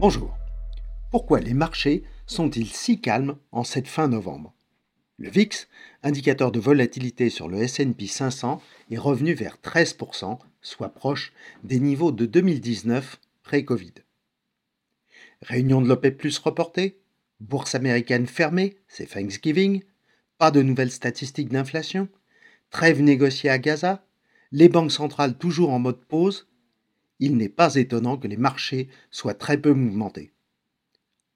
Bonjour. Pourquoi les marchés sont-ils si calmes en cette fin novembre? Le VIX, indicateur de volatilité sur le SP 500, est revenu vers 13%, soit proche des niveaux de 2019 pré-Covid. Réunion de l'OPEP Plus reportée, bourse américaine fermée, c'est Thanksgiving, pas de nouvelles statistiques d'inflation, trêve négociée à Gaza, les banques centrales toujours en mode pause, il n'est pas étonnant que les marchés soient très peu mouvementés.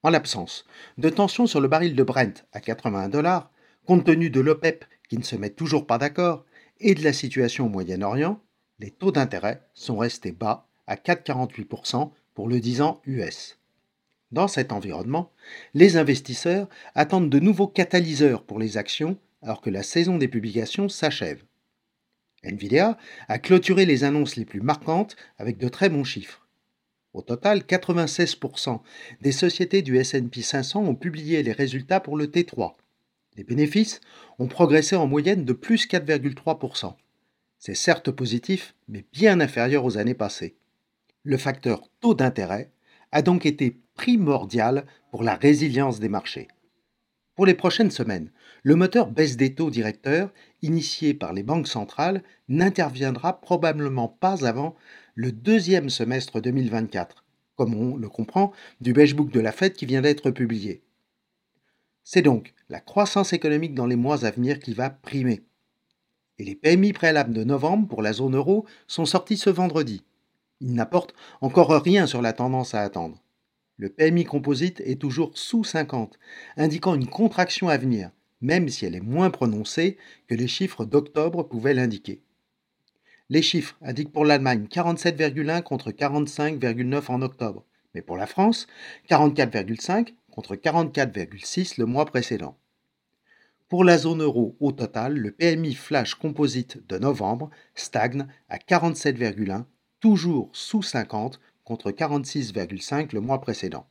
En l'absence de tensions sur le baril de Brent à 81 dollars, compte tenu de l'OPEP qui ne se met toujours pas d'accord et de la situation au Moyen-Orient, les taux d'intérêt sont restés bas à 4,48% pour le 10 ans US. Dans cet environnement, les investisseurs attendent de nouveaux catalyseurs pour les actions alors que la saison des publications s'achève. Nvidia a clôturé les annonces les plus marquantes avec de très bons chiffres. Au total, 96% des sociétés du SP 500 ont publié les résultats pour le T3. Les bénéfices ont progressé en moyenne de plus 4,3%. C'est certes positif, mais bien inférieur aux années passées. Le facteur taux d'intérêt a donc été primordial pour la résilience des marchés. Pour les prochaines semaines, le moteur baisse des taux directeurs, initié par les banques centrales, n'interviendra probablement pas avant le deuxième semestre 2024, comme on le comprend du beige book de la Fed qui vient d'être publié. C'est donc la croissance économique dans les mois à venir qui va primer. Et les PMI préalables de novembre pour la zone euro sont sortis ce vendredi. Ils n'apportent encore rien sur la tendance à attendre. Le PMI composite est toujours sous 50, indiquant une contraction à venir, même si elle est moins prononcée que les chiffres d'octobre pouvaient l'indiquer. Les chiffres indiquent pour l'Allemagne 47,1 contre 45,9 en octobre, mais pour la France, 44,5 contre 44,6 le mois précédent. Pour la zone euro au total, le PMI flash composite de novembre stagne à 47,1, toujours sous 50 contre 46,5 le mois précédent.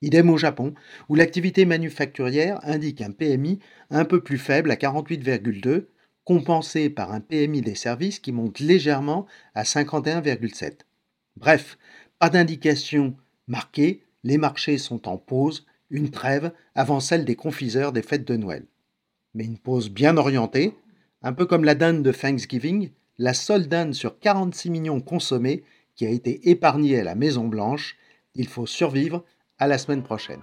Idem au Japon, où l'activité manufacturière indique un PMI un peu plus faible à 48,2, compensé par un PMI des services qui monte légèrement à 51,7. Bref, pas d'indication marquée, les marchés sont en pause, une trêve avant celle des confiseurs des fêtes de Noël. Mais une pause bien orientée, un peu comme la dinde de Thanksgiving, la seule dinde sur 46 millions consommés qui a été épargné à la Maison Blanche. Il faut survivre à la semaine prochaine.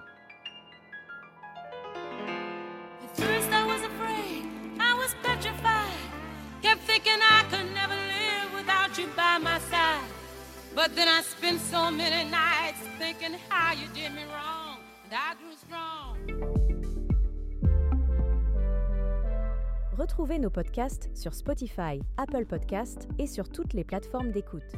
Retrouvez nos podcasts sur Spotify, Apple Podcasts et sur toutes les plateformes d'écoute.